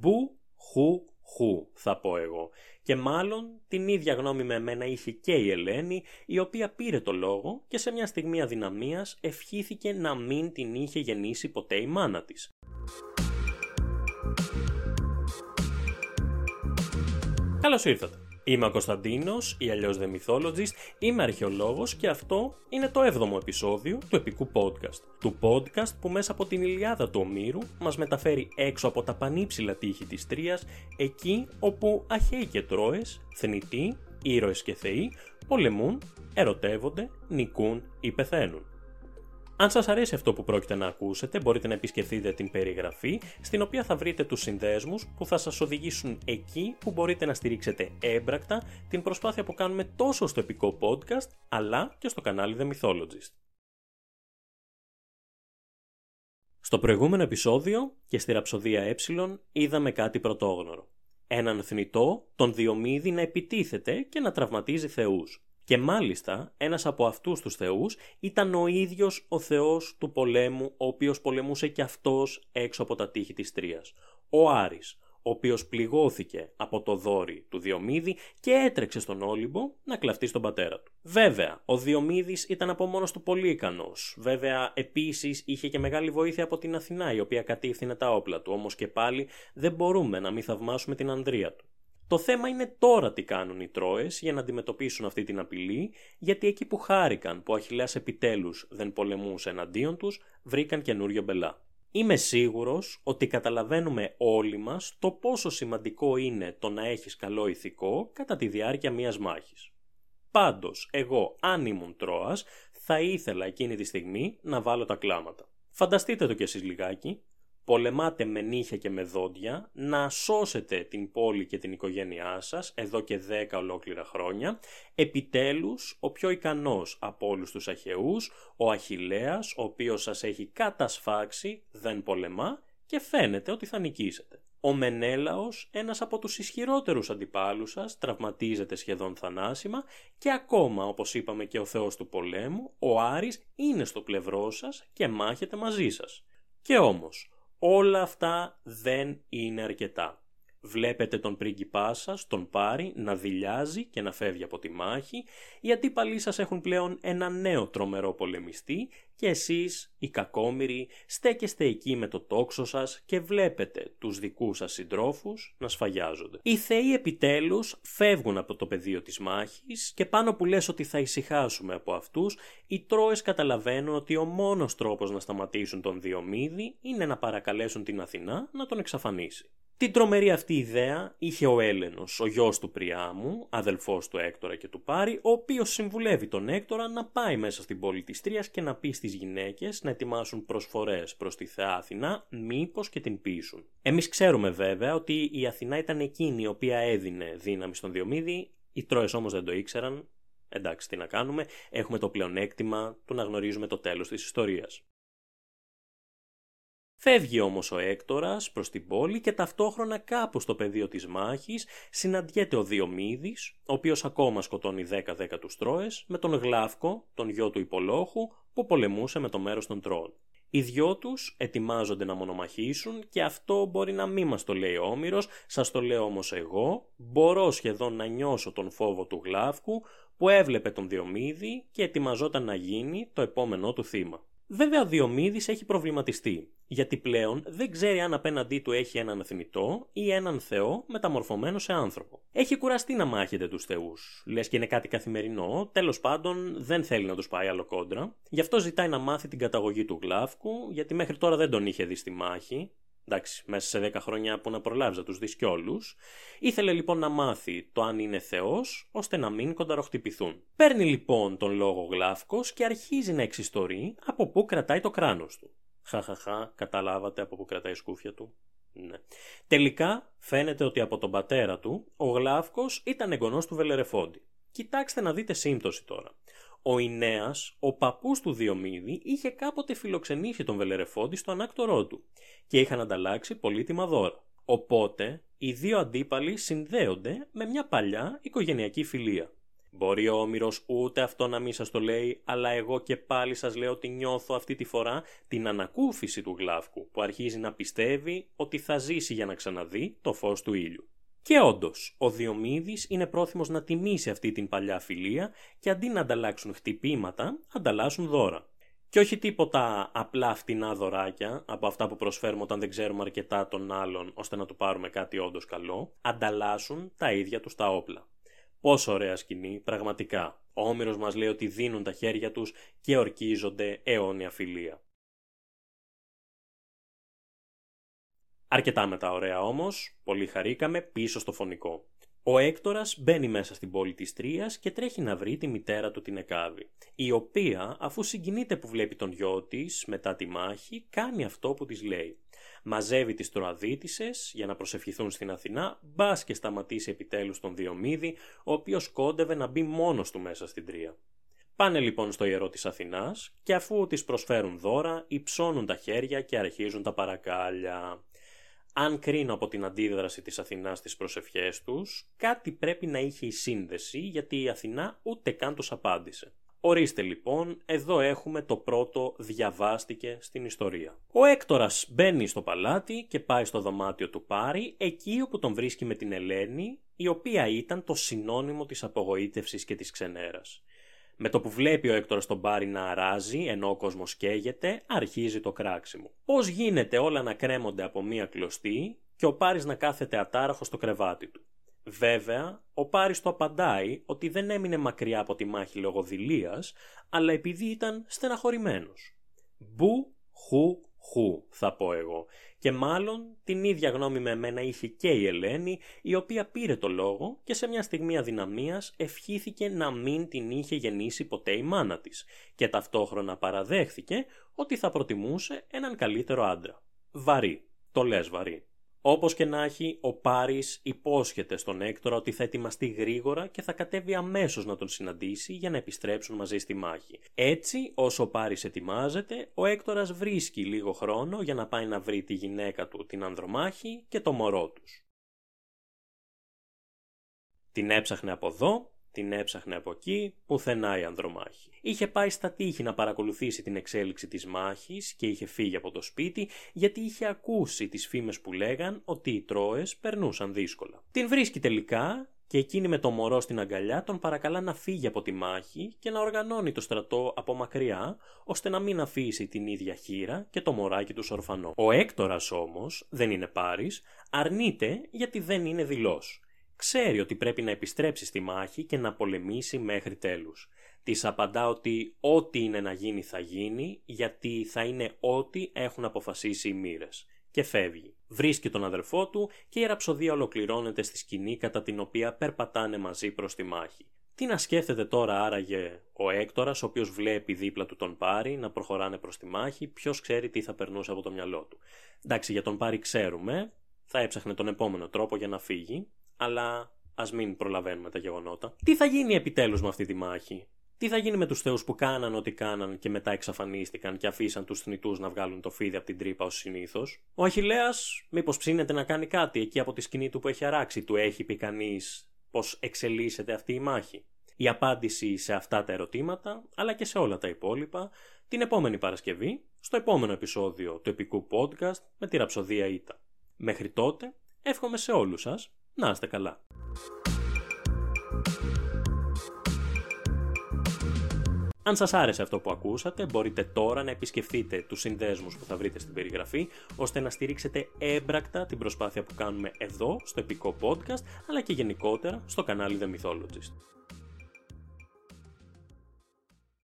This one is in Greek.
Μπου χου χου θα πω εγώ. Και μάλλον την ίδια γνώμη με εμένα είχε και η Ελένη, η οποία πήρε το λόγο και σε μια στιγμή αδυναμίας ευχήθηκε να μην την είχε γεννήσει ποτέ η μάνα της. Καλώς ήρθατε. Είμαι ο Κωνσταντίνος, ή αλλιώς The Mythologist, είμαι αρχαιολόγος και αυτό είναι το 7ο επεισόδιο του επικού podcast. Του podcast που μέσα από την Ιλιάδα του Ομήρου μας μεταφέρει έξω από τα πανύψηλα τείχη της Τρίας, εκεί όπου αχαίοι και τρώες, θνητοί, ήρωες και θεοί, πολεμούν, ερωτεύονται, νικούν ή πεθαίνουν. Αν σας αρέσει αυτό που πρόκειται να ακούσετε, μπορείτε να επισκεφτείτε την περιγραφή, στην οποία θα βρείτε τους συνδέσμους που θα σας οδηγήσουν εκεί που μπορείτε να στηρίξετε έμπρακτα την προσπάθεια που κάνουμε τόσο στο επικό podcast, αλλά και στο κανάλι The Mythologist. Στο προηγούμενο επεισόδιο και στη ραψοδία ε είδαμε κάτι πρωτόγνωρο. Έναν θνητό, τον Διομήδη να επιτίθεται και να τραυματίζει θεούς. Και μάλιστα ένας από αυτούς τους θεούς ήταν ο ίδιος ο θεός του πολέμου, ο οποίος πολεμούσε και αυτός έξω από τα τείχη της Τρίας. Ο Άρης, ο οποίος πληγώθηκε από το δόρι του Διομήδη και έτρεξε στον Όλυμπο να κλαφτεί στον πατέρα του. Βέβαια, ο Διομήδης ήταν από μόνος του πολύ ικανός. Βέβαια, επίσης είχε και μεγάλη βοήθεια από την Αθηνά, η οποία κατήφθηνε τα όπλα του, όμως και πάλι δεν μπορούμε να μην θαυμάσουμε την ανδρεία του. Το θέμα είναι τώρα τι κάνουν οι Τρόες για να αντιμετωπίσουν αυτή την απειλή, γιατί εκεί που χάρηκαν που ο Αχιλέας επιτέλους δεν πολεμούσε εναντίον τους, βρήκαν καινούριο μπελά. Είμαι σίγουρος ότι καταλαβαίνουμε όλοι μας το πόσο σημαντικό είναι το να έχεις καλό ηθικό κατά τη διάρκεια μιας μάχης. Πάντως, εγώ αν ήμουν Τρόας, θα ήθελα εκείνη τη στιγμή να βάλω τα κλάματα. Φανταστείτε το κι εσείς λιγάκι, πολεμάτε με νύχια και με δόντια, να σώσετε την πόλη και την οικογένειά σας εδώ και δέκα ολόκληρα χρόνια. Επιτέλους, ο πιο ικανός από όλους τους Αχαιούς, ο Αχιλέας, ο οποίος σας έχει κατασφάξει, δεν πολεμά και φαίνεται ότι θα νικήσετε. Ο Μενέλαος, ένας από τους ισχυρότερους αντιπάλους σας, τραυματίζεται σχεδόν θανάσιμα και ακόμα, όπως είπαμε και ο θεός του πολέμου, ο Άρης είναι στο πλευρό σας και μάχεται μαζί σας. Και όμως, Όλα αυτά δεν είναι αρκετά. Βλέπετε τον πρίγκιπά σας, τον πάρει, να δηλιάζει και να φεύγει από τη μάχη, οι αντίπαλοι σας έχουν πλέον ένα νέο τρομερό πολεμιστή και εσείς, οι κακόμοιροι, στέκεστε εκεί με το τόξο σας και βλέπετε τους δικούς σας συντρόφους να σφαγιάζονται. Οι θεοί επιτέλους φεύγουν από το πεδίο της μάχης και πάνω που λες ότι θα ησυχάσουμε από αυτούς, οι Τρόες καταλαβαίνουν ότι ο μόνος τρόπος να σταματήσουν τον Διομήδη είναι να παρακαλέσουν την Αθηνά να τον εξαφανίσει. Την τρομερή αυτή ιδέα είχε ο Έλενος, ο γιος του Πριάμου, αδελφός του Έκτορα και του Πάρη, ο οποίος συμβουλεύει τον Έκτορα να πάει μέσα στην πόλη της Τρίας και να πει στις γυναίκες να ετοιμάσουν προσφορές προς τη Θεά Αθηνά, μήπως και την πείσουν. Εμείς ξέρουμε βέβαια ότι η Αθηνά ήταν εκείνη η οποία έδινε δύναμη στον Διομήδη, οι Τρόες όμως δεν το ήξεραν, εντάξει τι να κάνουμε, έχουμε το πλεονέκτημα του να γνωρίζουμε το τέλος της ιστορίας. Φεύγει όμως ο Έκτορας προς την πόλη και ταυτόχρονα κάπου στο πεδίο της μάχης συναντιέται ο Διομήδης, ο οποίος ακόμα σκοτώνει 10-10 τους Τρόες, με τον Γλάφκο, τον γιο του Υπολόχου, που πολεμούσε με το μέρος των Τρόων. Οι δυο τους ετοιμάζονται να μονομαχήσουν και αυτό μπορεί να μην μας το λέει ο Όμηρος, σας το λέω όμως εγώ, μπορώ σχεδόν να νιώσω τον φόβο του Γλάφκου που έβλεπε τον Διομήδη και ετοιμαζόταν να γίνει το επόμενό του θύμα. Βέβαια ο Διομήδης έχει προβληματιστεί, γιατί πλέον δεν ξέρει αν απέναντί του έχει έναν θνητό ή έναν θεό μεταμορφωμένο σε άνθρωπο. Έχει κουραστεί να μάχεται τους θεούς, λες και είναι κάτι καθημερινό, τέλος πάντων δεν θέλει να τους πάει άλλο κόντρα, γι' αυτό ζητάει να μάθει την καταγωγή του Γλάφκου, γιατί μέχρι τώρα δεν τον είχε δει στη μάχη, εντάξει, μέσα σε 10 χρόνια που να προλάβεις να τους δεις κιόλους, ήθελε λοιπόν να μάθει το αν είναι Θεός, ώστε να μην κονταροχτυπηθούν. Παίρνει λοιπόν τον λόγο Γλάφκος και αρχίζει να εξιστορεί από πού κρατάει το κράνος του. Χαχαχά, καταλάβατε από πού κρατάει η σκούφια του. Ναι. Τελικά φαίνεται ότι από τον πατέρα του ο Γλάφκος ήταν εγγονός του Βελερεφόντη. Κοιτάξτε να δείτε σύμπτωση τώρα. Ο Ινέας, ο παππούς του Διομήδη, είχε κάποτε φιλοξενήσει τον Βελερεφόντη στο ανάκτορό του και είχαν ανταλλάξει πολύτιμα δώρα. Οπότε, οι δύο αντίπαλοι συνδέονται με μια παλιά οικογενειακή φιλία. Μπορεί ο Όμηρος ούτε αυτό να μην σας το λέει, αλλά εγώ και πάλι σας λέω ότι νιώθω αυτή τη φορά την ανακούφιση του γλάφκου, που αρχίζει να πιστεύει ότι θα ζήσει για να ξαναδεί το φως του ήλιου. Και όντως, ο Διομήδης είναι πρόθυμος να τιμήσει αυτή την παλιά φιλία και αντί να ανταλλάξουν χτυπήματα, ανταλλάσσουν δώρα. Και όχι τίποτα απλά φτηνά δωράκια από αυτά που προσφέρουμε όταν δεν ξέρουμε αρκετά τον άλλον ώστε να του πάρουμε κάτι όντως καλό, ανταλλάσσουν τα ίδια τους τα όπλα. Πόσο ωραία σκηνή, πραγματικά. Ο Όμηρος μας λέει ότι δίνουν τα χέρια τους και ορκίζονται αιώνια φιλία. Αρκετά με τα ωραία όμως, πολύ χαρήκαμε πίσω στο φωνικό. Ο Έκτορας μπαίνει μέσα στην πόλη της Τρίας και τρέχει να βρει τη μητέρα του την Εκάβη, η οποία αφού συγκινείται που βλέπει τον γιο της μετά τη μάχη κάνει αυτό που της λέει. Μαζεύει τις τροαδίτησες για να προσευχηθούν στην Αθηνά, μπας και σταματήσει επιτέλους τον Διομήδη, ο οποίος κόντευε να μπει μόνος του μέσα στην Τρία. Πάνε λοιπόν στο ιερό της Αθηνάς και αφού τις προσφέρουν δώρα, υψώνουν τα χέρια και αρχίζουν τα παρακάλια αν κρίνω από την αντίδραση της Αθηνάς στις προσευχές τους, κάτι πρέπει να είχε η σύνδεση γιατί η Αθηνά ούτε καν τους απάντησε. Ορίστε λοιπόν, εδώ έχουμε το πρώτο διαβάστηκε στην ιστορία. Ο Έκτορας μπαίνει στο παλάτι και πάει στο δωμάτιο του Πάρη, εκεί όπου τον βρίσκει με την Ελένη, η οποία ήταν το συνώνυμο της απογοήτευσης και της ξενέρας. Με το που βλέπει ο Έκτορας τον Πάρη να αράζει ενώ ο κόσμος καίγεται, αρχίζει το κράξιμο. Πώς γίνεται όλα να κρέμονται από μία κλωστή και ο Πάρης να κάθεται ατάραχος στο κρεβάτι του; Βέβαια, ο Πάρης το απαντάει ότι δεν έμεινε μακριά από τη μάχη λόγω αλλά επειδή ήταν στεναχωρημένος. Μπου, χου, χου, θα πω εγώ. Και μάλλον την ίδια γνώμη με εμένα είχε και η Ελένη, η οποία πήρε το λόγο και σε μια στιγμή αδυναμίας ευχήθηκε να μην την είχε γεννήσει ποτέ η μάνα της και ταυτόχρονα παραδέχθηκε ότι θα προτιμούσε έναν καλύτερο άντρα. Βαρύ, το λες βαρύ. Όπως και να έχει, ο Πάρης υπόσχεται στον Έκτορα ότι θα ετοιμαστεί γρήγορα και θα κατέβει αμέσως να τον συναντήσει για να επιστρέψουν μαζί στη μάχη. Έτσι, όσο ο Πάρης ετοιμάζεται, ο Έκτορας βρίσκει λίγο χρόνο για να πάει να βρει τη γυναίκα του, την Ανδρομάχη και το μωρό τους. Την έψαχνε από εδώ, την έψαχνε από εκεί, πουθενά η Ανδρομάχη. Είχε πάει στα τείχη να παρακολουθήσει την εξέλιξη της μάχης και είχε φύγει από το σπίτι γιατί είχε ακούσει τις φήμες που λέγαν ότι οι Τρόες περνούσαν δύσκολα. Την βρίσκει τελικά και εκείνη με το μωρό στην αγκαλιά τον παρακαλά να φύγει από τη μάχη και να οργανώνει το στρατό από μακριά, ώστε να μην αφήσει την ίδια χείρα και το μωράκι τους ορφανό. Ο Έκτορας όμως, δεν είναι Πάρης, αρνείται γιατί δεν είναι δηλός. Ξέρει ότι πρέπει να επιστρέψει στη μάχη και να πολεμήσει μέχρι τέλους. Της απαντά ότι ό,τι είναι να γίνει θα γίνει, γιατί θα είναι ό,τι έχουν αποφασίσει οι μοίρες. Και φεύγει. Βρίσκει τον αδερφό του και η ραψοδία ολοκληρώνεται στη σκηνή κατά την οποία περπατάνε μαζί προς τη μάχη. Τι να σκέφτεται τώρα άραγε ο Έκτορας, ο οποίος βλέπει δίπλα του τον Πάρη να προχωράνε προς τη μάχη, ποιος ξέρει τι θα περνούσε από το μυαλό του. Εντάξει, για τον Πάρη ξέρουμε, θα έψαχνε τον επόμενο τρόπο για να φύγει, αλλά ας μην προλαβαίνουμε τα γεγονότα. Τι θα γίνει επιτέλους με αυτή τη μάχη; Τι θα γίνει με τους θεούς που κάναν ό,τι κάναν και μετά εξαφανίστηκαν και αφήσαν τους θνητούς να βγάλουν το φίδι από την τρύπα ως συνήθως; Ο Αχηλέα, μήπως ψήνεται να κάνει κάτι εκεί από τη σκηνή του που έχει αράξει, του έχει πει κανείς πώ εξελίσσεται αυτή η μάχη; Η απάντηση σε αυτά τα ερωτήματα, αλλά και σε όλα τα υπόλοιπα, την επόμενη Παρασκευή, στο επόμενο επεισόδιο του επικού podcast με τη ραψοδία Ήτα. Μέχρι τότε, εύχομαι σε όλους σας να είστε καλά. Αν σας άρεσε αυτό που ακούσατε, μπορείτε τώρα να επισκεφτείτε τους συνδέσμους που θα βρείτε στην περιγραφή, ώστε να στηρίξετε έμπρακτα την προσπάθεια που κάνουμε εδώ, στο επικό podcast, αλλά και γενικότερα στο κανάλι The Mythologist.